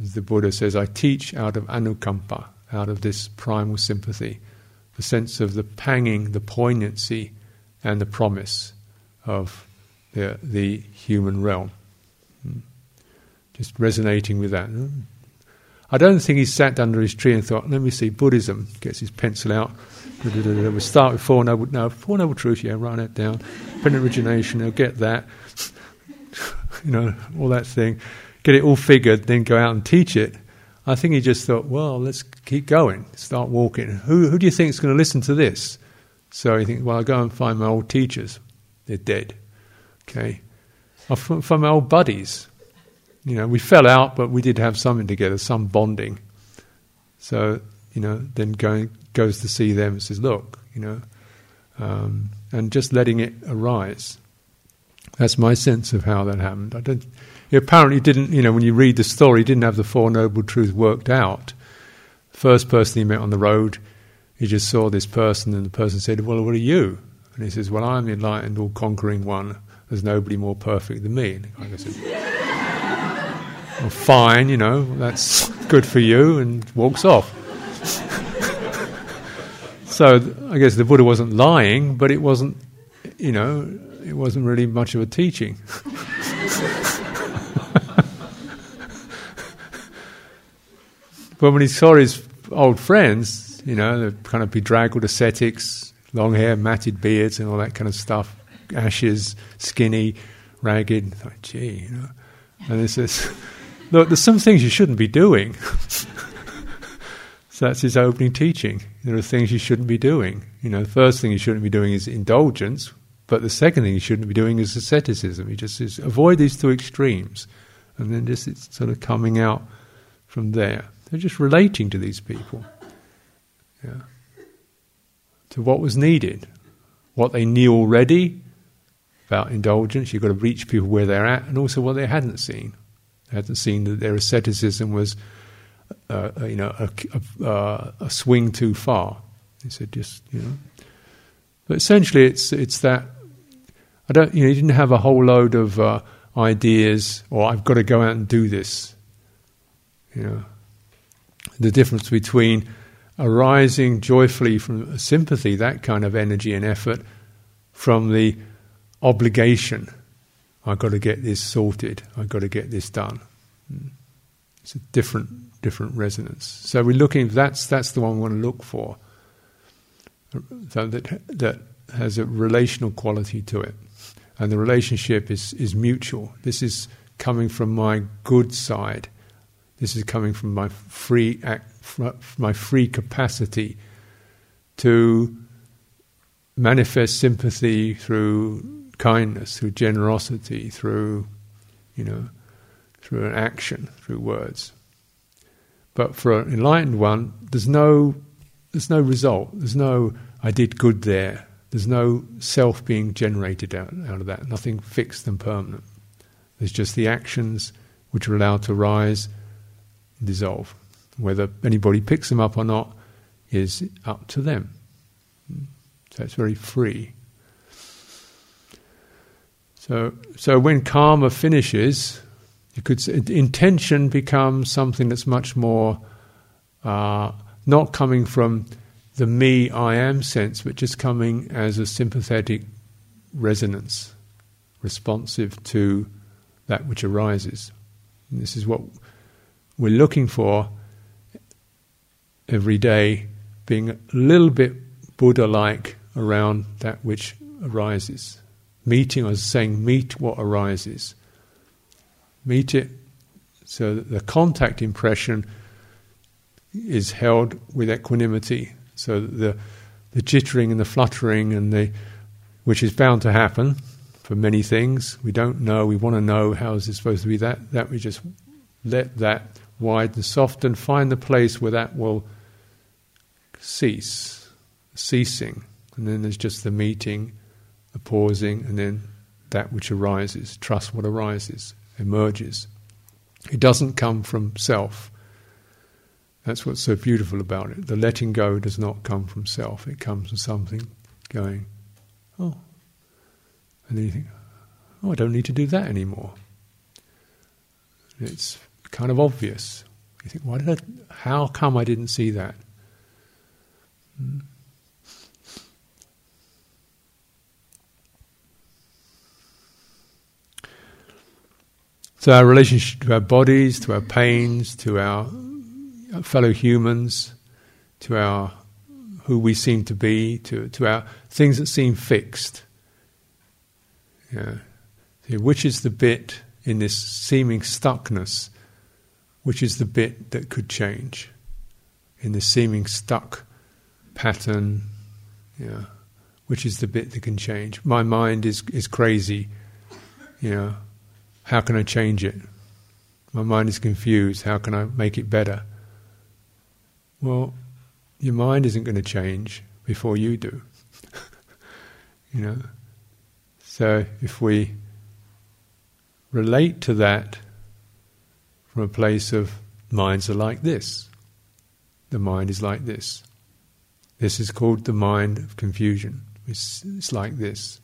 As the Buddha says, I teach out of anukampa, out of this primal sympathy, the sense of the panging, the poignancy, and the promise of the, the human realm. Just resonating with that. I don't think he sat under his tree and thought, let me see, Buddhism, gets his pencil out. We'll start with Four Noble, no, Four Noble Truths, yeah, write that down. Independent origination, he'll get that. you know, all that thing. Get it all figured, then go out and teach it. I think he just thought, well, let's keep going, start walking. Who, who do you think is going to listen to this? So he thinks, well, I'll go and find my old teachers. They're dead. Okay. I'll find my old buddies. You know, we fell out, but we did have something together, some bonding. So, you know, then going, goes to see them and says, look, you know, um, and just letting it arise. That's my sense of how that happened. I don't. He apparently didn't. You know, when you read the story, he didn't have the four noble truths worked out. First person he met on the road, he just saw this person, and the person said, "Well, what are you?" And he says, "Well, I'm the enlightened, all-conquering one. There's nobody more perfect than me." And well, "Fine, you know, that's good for you," and walks off. so I guess the Buddha wasn't lying, but it wasn't, you know, it wasn't really much of a teaching. but when he saw his old friends, you know, the kind of bedraggled ascetics, long hair, matted beards, and all that kind of stuff, ashes, skinny, ragged, thought, gee, you know. And he says, look, there's some things you shouldn't be doing. so that's his opening teaching. There are things you shouldn't be doing. You know, the first thing you shouldn't be doing is indulgence, but the second thing you shouldn't be doing is asceticism. He just says, avoid these two extremes, and then just it's sort of coming out from there. They're just relating to these people, yeah, to what was needed, what they knew already about indulgence. You've got to reach people where they're at, and also what they hadn't seen. Hadn't seen that their asceticism was, uh, uh you know, a, a, uh, a swing too far. He said, just you know. But essentially, it's it's that I don't, you know, he didn't have a whole load of uh, ideas, or I've got to go out and do this. You know, the difference between arising joyfully from sympathy, that kind of energy and effort, from the obligation. I've got to get this sorted. I've got to get this done. Hmm. It's a different, different resonance. So we're looking. That's that's the one we want to look for. So that that has a relational quality to it and the relationship is, is mutual. This is coming from my good side. This is coming from my free act, my free capacity to manifest sympathy through kindness, through generosity, through you know, through an action, through words. But for an enlightened one, there's no there's no result. There's no I did good there. There's no self being generated out, out of that, nothing fixed and permanent. There's just the actions which are allowed to rise and dissolve. Whether anybody picks them up or not is up to them. So it's very free. So, so when karma finishes, you could say, intention becomes something that's much more uh, not coming from the me I am sense, but just coming as a sympathetic resonance, responsive to that which arises. And this is what we're looking for every day, being a little bit Buddha like around that which arises. Meeting, I was saying, meet what arises. Meet it so that the contact impression is held with equanimity so the the jittering and the fluttering and the which is bound to happen for many things. We don't know. We want to know how is it supposed to be. That that we just let that widen, soften, find the place where that will cease, ceasing, and then there's just the meeting, the pausing, and then that which arises. Trust what arises, emerges. It doesn't come from self. That's what's so beautiful about it. The letting go does not come from self, it comes from something going, oh. And then you think, oh, I don't need to do that anymore. It's kind of obvious. You think, why did I, how come I didn't see that? Hmm. So our relationship to our bodies, to our pains, to our fellow humans, to our who we seem to be, to, to our things that seem fixed. Yeah. which is the bit in this seeming stuckness, which is the bit that could change? In this seeming stuck pattern, yeah, which is the bit that can change? My mind is, is crazy, know, how can I change it? My mind is confused, how can I make it better? Well, your mind isn't going to change before you do. you know? So if we relate to that from a place of minds are like this, the mind is like this. This is called the mind of confusion. It's, it's like this.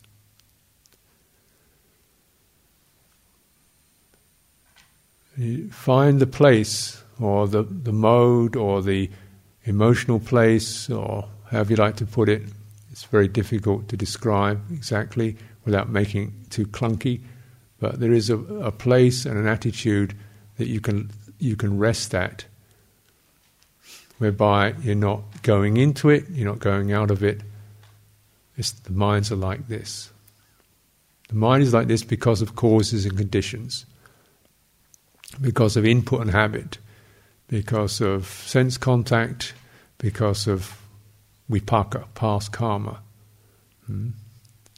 Find the place or the, the mode or the emotional place or however you like to put it. It's very difficult to describe exactly without making it too clunky, but there is a, a place and an attitude that you can you can rest at, whereby you're not going into it, you're not going out of it. It's, the minds are like this. The mind is like this because of causes and conditions, because of input and habit, because of sense contact, because of vipaka, past karma. Hmm?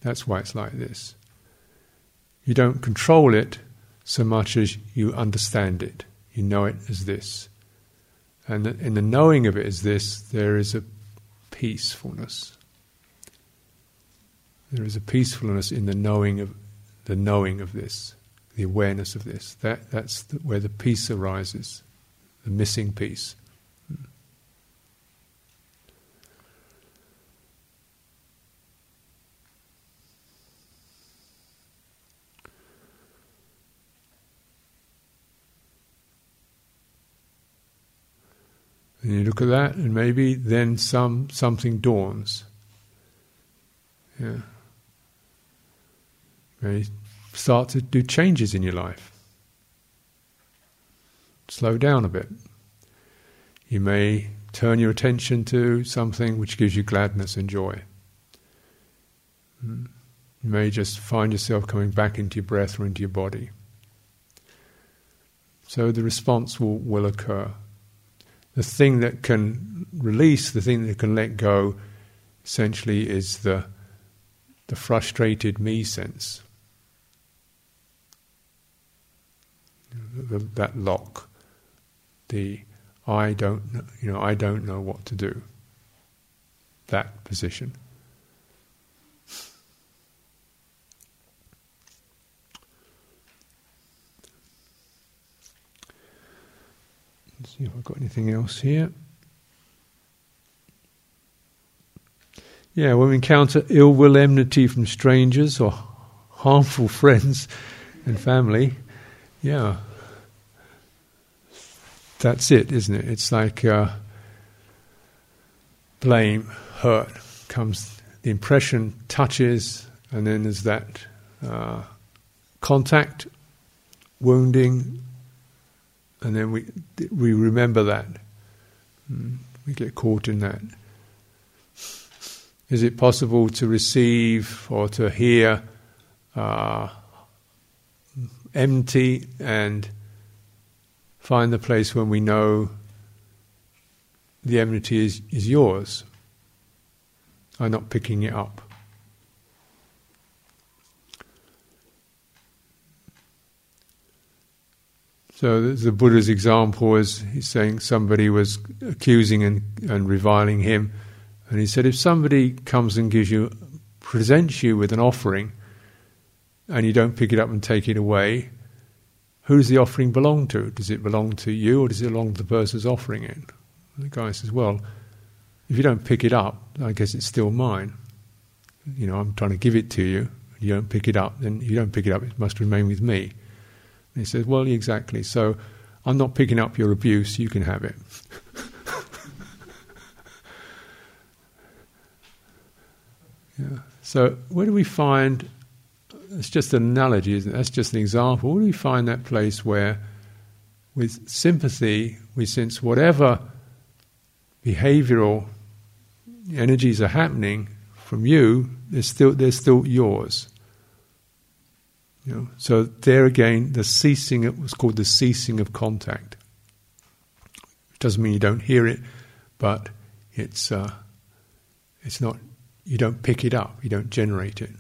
That's why it's like this. You don't control it so much as you understand it. You know it as this. And in the knowing of it as this, there is a peacefulness. There is a peacefulness in the knowing of the knowing of this, the awareness of this. That, that's the, where the peace arises, the missing piece. And you look at that, and maybe then some something dawns. Yeah. Maybe start to do changes in your life. Slow down a bit. You may turn your attention to something which gives you gladness and joy. You may just find yourself coming back into your breath or into your body. So the response will, will occur the thing that can release, the thing that can let go, essentially is the the frustrated me sense. The, that lock, the I don't know, you know, I don't know what to do. That position. Let's see if I've got anything else here. Yeah, when we encounter ill will, enmity from strangers or harmful friends and family, yeah, that's it, isn't it? It's like uh, blame, hurt, comes the impression, touches, and then there's that uh, contact, wounding, and then we we remember that. Hmm. We get caught in that. Is it possible to receive or to hear uh, empty and find the place when we know the enmity is, is yours? I'm not picking it up. So the Buddha's example is he's saying somebody was accusing and, and reviling him, and he said if somebody comes and gives you, presents you with an offering, and you don't pick it up and take it away, who does the offering belong to? Does it belong to you, or does it belong to the person who's offering it? And the guy says, well, if you don't pick it up, I guess it's still mine. You know, I'm trying to give it to you, you don't pick it up, then you don't pick it up, it must remain with me. And he says, Well, exactly. So I'm not picking up your abuse, you can have it. yeah. So, where do we find? It's just an analogy, isn't it? That's just an example. We find that place where, with sympathy, we sense whatever behavioral energies are happening from you, they're still, they're still yours. You know, so there again, the ceasing, it was called the ceasing of contact. It doesn't mean you don't hear it, but it's, uh, it's not, you don't pick it up, you don't generate it.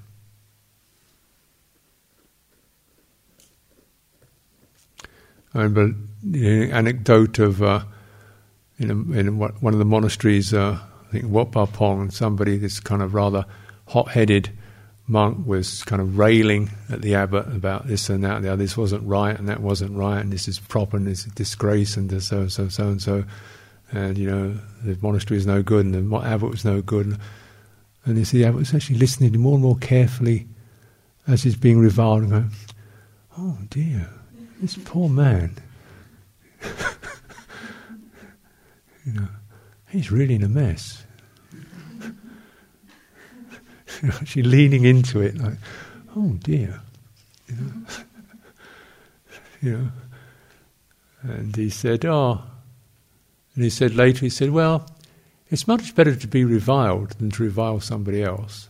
I remember the anecdote of uh, in, a, in one of the monasteries, uh, I think Wat Pah Pong, somebody, this kind of rather hot-headed monk was kind of railing at the abbot about this and that, and the other. This wasn't right, and that wasn't right, and this is proper, and this is disgrace, and so and so, so and so, and you know the monastery is no good, and the abbot was no good, and, and you see the abbot was actually listening more and more carefully as he's being reviled, and going, "Oh dear, this poor man." you know, he's really in a mess. actually leaning into it, like, oh dear, you know. you know. And he said, oh, and he said later, he said, well, it's much better to be reviled than to revile somebody else.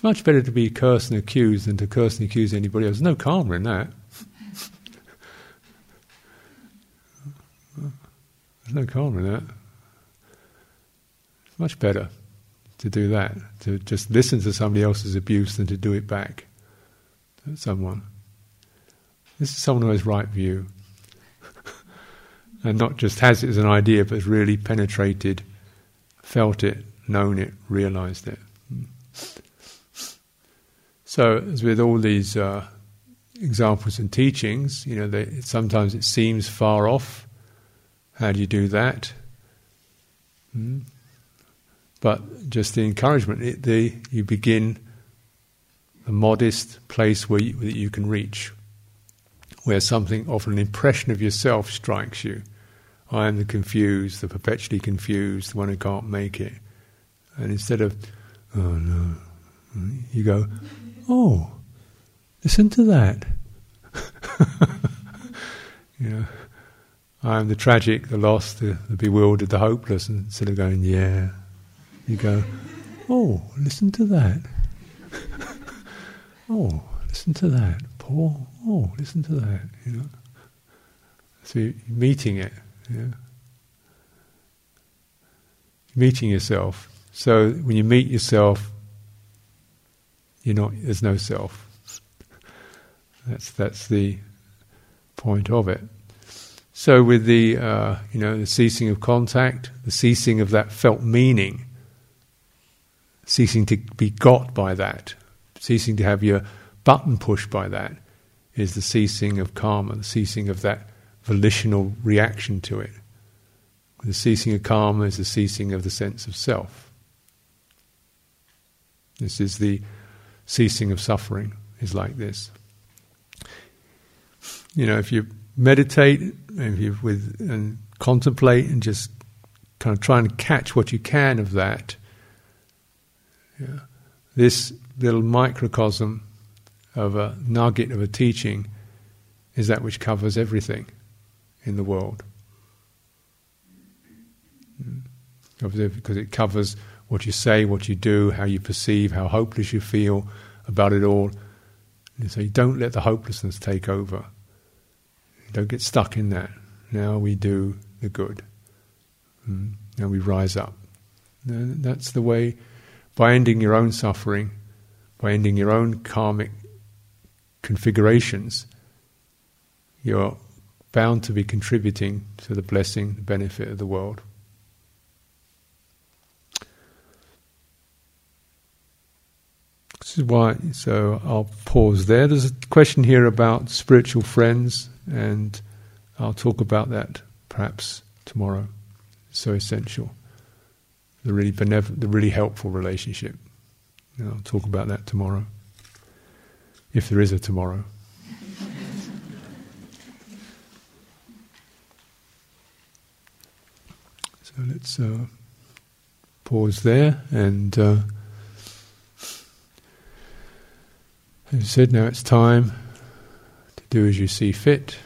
It's much better to be cursed and accused than to curse and accuse anybody else. There's no karma in that. There's no karma in that. It's much better to do that, to just listen to somebody else's abuse than to do it back to someone. This is someone who has right view. and not just has it as an idea, but has really penetrated, felt it, known it, realized it. So, as with all these uh, examples and teachings, you know, they, sometimes it seems far off. How do you do that? Hmm? but just the encouragement. It, the, you begin a modest place where you, that you can reach, where something often an impression of yourself strikes you. I am the confused, the perpetually confused, the one who can't make it. And instead of, oh no, you go, oh, listen to that. you know, I am the tragic, the lost, the, the bewildered, the hopeless, and instead of going, yeah, you go, oh, listen to that. oh, listen to that. Paul, oh, listen to that. You know. So you're meeting it. Yeah. Meeting yourself. So when you meet yourself, you're not. There's no self. That's that's the point of it. So with the uh, you know the ceasing of contact, the ceasing of that felt meaning ceasing to be got by that, ceasing to have your button pushed by that, is the ceasing of karma, the ceasing of that volitional reaction to it. The ceasing of karma is the ceasing of the sense of self. This is the ceasing of suffering, is like this. You know, if you meditate, if you with and contemplate and just kind of try and catch what you can of that, yeah. This little microcosm of a nugget of a teaching is that which covers everything in the world. Mm. Because it covers what you say, what you do, how you perceive, how hopeless you feel about it all. And so you don't let the hopelessness take over. Don't get stuck in that. Now we do the good. Mm. Now we rise up. And that's the way by ending your own suffering, by ending your own karmic configurations, you're bound to be contributing to the blessing, the benefit of the world. This is why, so I'll pause there. There's a question here about spiritual friends, and I'll talk about that perhaps tomorrow. It's so essential. The really, benev- the really helpful relationship. And I'll talk about that tomorrow, if there is a tomorrow. so let's uh, pause there and. Uh, As I said, now it's time to do as you see fit.